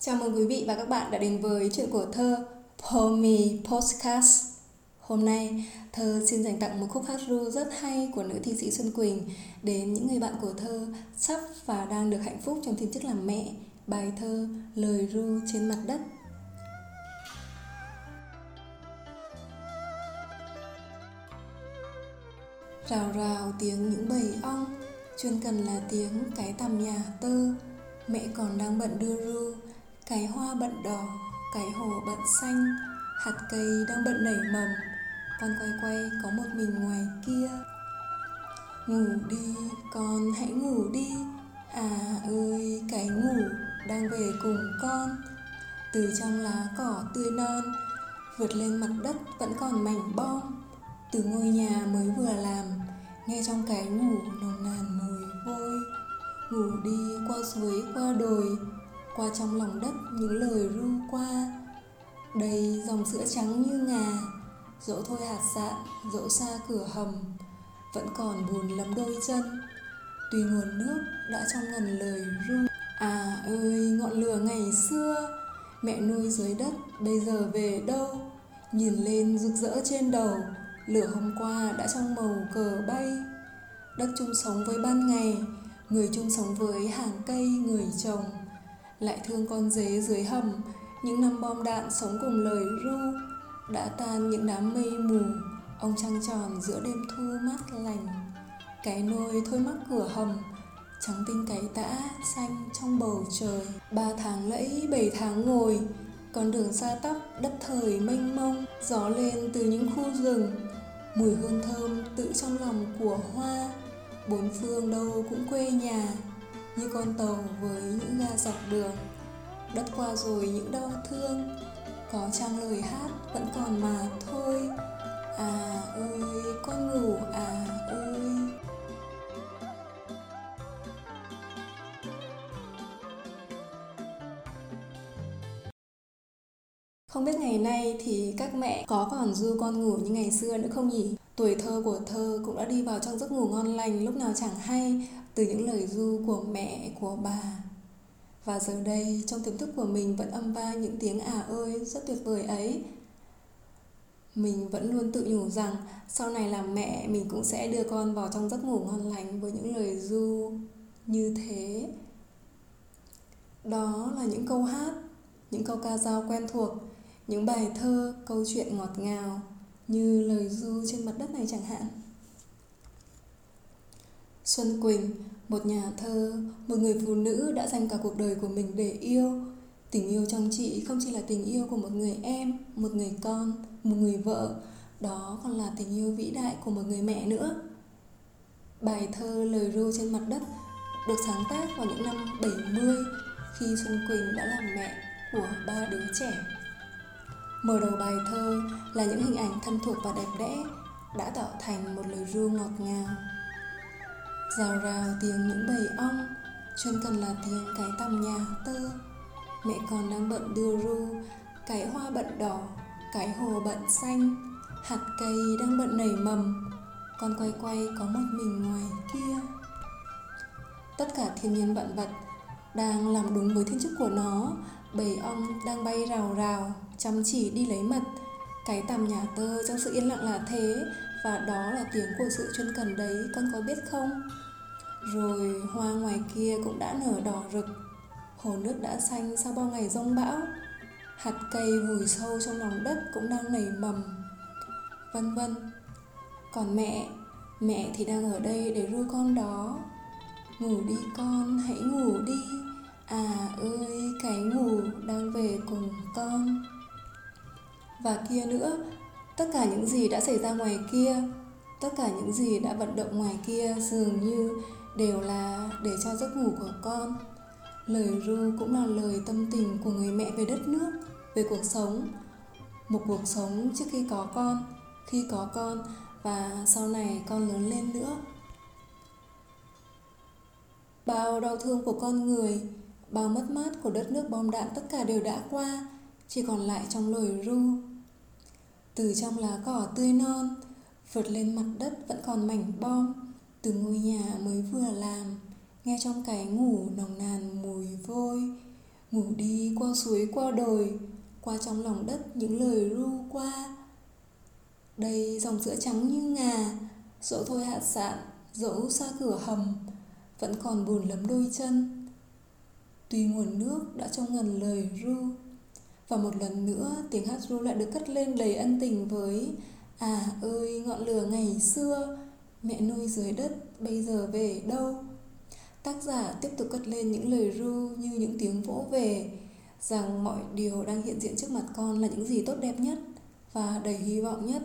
Chào mừng quý vị và các bạn đã đến với chuyện của thơ Pomi Podcast. Hôm nay, thơ xin dành tặng một khúc hát ru rất hay của nữ thi sĩ Xuân Quỳnh đến những người bạn của thơ sắp và đang được hạnh phúc trong thiên chức làm mẹ. Bài thơ Lời ru trên mặt đất. Rào rào tiếng những bầy ong Chuyên cần là tiếng cái tầm nhà tơ Mẹ còn đang bận đưa ru cái hoa bận đỏ, cái hồ bận xanh, hạt cây đang bận nảy mầm. Con quay quay có một mình ngoài kia. Ngủ đi, con hãy ngủ đi. À ơi, cái ngủ đang về cùng con. Từ trong lá cỏ tươi non, vượt lên mặt đất vẫn còn mảnh bom. Từ ngôi nhà mới vừa làm, nghe trong cái ngủ nồng nàn mùi vôi ngủ đi, qua suối, qua đồi qua trong lòng đất những lời ru qua. Đầy dòng sữa trắng như ngà dỗ thôi hạt sạn dỗ xa cửa hầm, vẫn còn buồn lắm đôi chân. Tuy nguồn nước đã trong ngần lời ru à ơi, ngọn lửa ngày xưa, mẹ nuôi dưới đất bây giờ về đâu? Nhìn lên rực rỡ trên đầu, lửa hôm qua đã trong màu cờ bay. Đất chung sống với ban ngày, người chung sống với hàng cây, người trồng lại thương con dế dưới hầm. Những năm bom đạn sống cùng lời ru đã tan những đám mây mù. Ông trăng tròn giữa đêm thu mát lành. Cái nôi thôi mắc cửa hầm, trắng tinh cái tã xanh trong bầu trời. Ba tháng lẫy, bảy tháng ngồi, con đường xa tắp đất thời mênh mông. Gió lên từ những khu rừng, mùi hương thơm tự trong lòng của hoa. Bốn phương đâu cũng quê nhà như con tàu với những ga dọc đường. Đất qua rồi những đau thương, có trang lời hát vẫn còn mà thôi. À ơi, con ngủ à ơi. Không biết ngày nay thì các mẹ có còn du con ngủ như ngày xưa nữa không nhỉ? Tuổi thơ của thơ cũng đã đi vào trong giấc ngủ ngon lành lúc nào chẳng hay từ những lời du của mẹ, của bà. Và giờ đây, trong tiềm thức của mình vẫn âm vang những tiếng à ơi rất tuyệt vời ấy. Mình vẫn luôn tự nhủ rằng sau này làm mẹ mình cũng sẽ đưa con vào trong giấc ngủ ngon lành với những lời du như thế. Đó là những câu hát, những câu ca dao quen thuộc, những bài thơ, câu chuyện ngọt ngào như lời du trên mặt đất này chẳng hạn. Xuân Quỳnh, một nhà thơ, một người phụ nữ đã dành cả cuộc đời của mình để yêu. Tình yêu trong chị không chỉ là tình yêu của một người em, một người con, một người vợ, đó còn là tình yêu vĩ đại của một người mẹ nữa. Bài thơ Lời ru trên mặt đất được sáng tác vào những năm 70 khi Xuân Quỳnh đã làm mẹ của ba đứa trẻ. Mở đầu bài thơ là những hình ảnh thân thuộc và đẹp đẽ đã tạo thành một lời ru ngọt ngào Rào rào tiếng những bầy ong chân cần là tiếng cái tầm nhà tơ. Mẹ còn đang bận đưa ru, Cái hoa bận đỏ, Cái hồ bận xanh. Hạt cây đang bận nảy mầm, Con quay quay có một mình ngoài kia. Tất cả thiên nhiên bận vật Đang làm đúng với thiên chức của nó. Bầy ong đang bay rào rào, Chăm chỉ đi lấy mật. Cái tầm nhà tơ trong sự yên lặng là thế Và đó là tiếng của sự chân cần đấy Con có biết không? Rồi hoa ngoài kia cũng đã nở đỏ rực Hồ nước đã xanh sau bao ngày rông bão. Hạt cây vùi sâu trong lòng đất cũng đang nảy mầm. Vân vân. Còn mẹ Mẹ thì đang ở đây để ru con đó. Ngủ đi con, hãy ngủ đi. À ơi, cái ngủ đang về cùng con. Và kia nữa, Tất cả những gì đã xảy ra ngoài kia, Tất cả những gì đã vận động ngoài kia dường như đều là để cho giấc ngủ của con. Lời ru cũng là lời tâm tình của người mẹ về đất nước, về cuộc sống. Một cuộc sống trước khi có con, khi có con, và sau này con lớn lên nữa. Bao đau thương của con người, bao mất mát của đất nước bom đạn tất cả đều đã qua, chỉ còn lại trong lời ru từ trong lá cỏ tươi non vượt lên mặt đất vẫn còn mảnh bom. Từ ngôi nhà mới vừa làm, nghe trong cái ngủ nồng nàn mùi vôi. Ngủ đi qua suối qua đồi, qua trong lòng đất những lời ru qua. Đây dòng sữa trắng như ngà, dẫu thôi hạt sạn, dẫu xa cửa hầm, vẫn còn buồn lấm đôi chân. Tuy nguồn nước đã trong ngần lời ru và một lần nữa, tiếng hát ru lại được cất lên đầy ân tình với à ơi, ngọn lửa ngày xưa, mẹ nuôi dưới đất, bây giờ về đâu? Tác giả tiếp tục cất lên những lời ru như những tiếng vỗ về, rằng mọi điều đang hiện diện trước mặt con là những gì tốt đẹp nhất và đầy hy vọng nhất,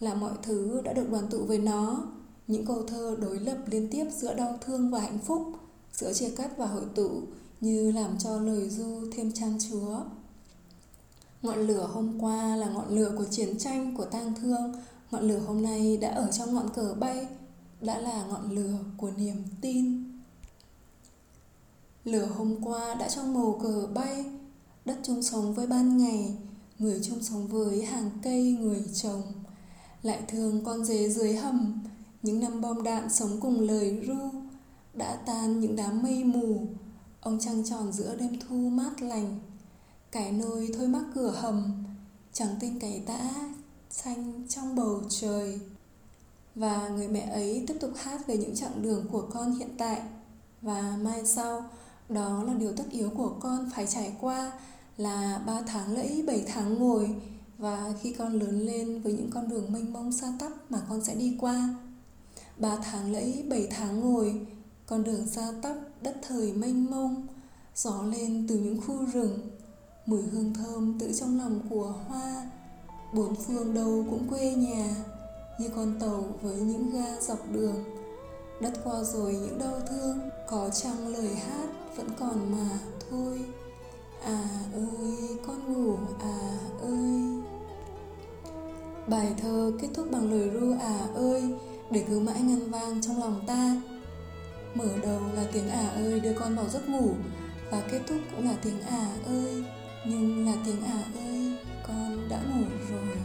là mọi thứ đã được đoàn tụ với nó, những câu thơ đối lập liên tiếp giữa đau thương và hạnh phúc, giữa chia cắt và hội tụ, như làm cho lời du thêm trang chúa ngọn lửa hôm qua là ngọn lửa của chiến tranh, của tang thương. Ngọn lửa hôm nay đã ở trong ngọn cờ bay, đã là ngọn lửa của niềm tin. Lửa hôm qua đã trong màu cờ bay, đất chung sống với ban ngày, người chung sống với hàng cây, người trồng. Lại thương con dế dưới hầm, những năm bom đạn sống cùng lời ru, đã tan những đám mây mù. Ông trăng tròn giữa đêm thu mát lành cái nôi thôi mắc cửa hầm, chẳng tinh cái tã xanh trong bầu trời. Và người mẹ ấy tiếp tục hát về những chặng đường của con hiện tại. Và mai sau, đó là điều tất yếu của con phải trải qua là ba tháng lẫy bảy tháng ngồi. Và khi con lớn lên với những con đường mênh mông xa tắp mà con sẽ đi qua. Ba tháng lẫy bảy tháng ngồi, con đường xa tắp đất thời mênh mông, gió lên từ những khu rừng mùi hương thơm tự trong lòng của hoa. Bốn phương đâu cũng quê nhà, như con tàu với những ga dọc đường. Đất qua rồi những đau thương, có trong lời hát vẫn còn mà thôi. À ơi, con ngủ à ơi. Bài thơ kết thúc bằng lời ru à ơi, để cứ mãi ngân vang trong lòng ta. Mở đầu là tiếng à ơi đưa con vào giấc ngủ, và kết thúc cũng là tiếng à ơi nhưng là tiếng à ơi con đã ngủ rồi.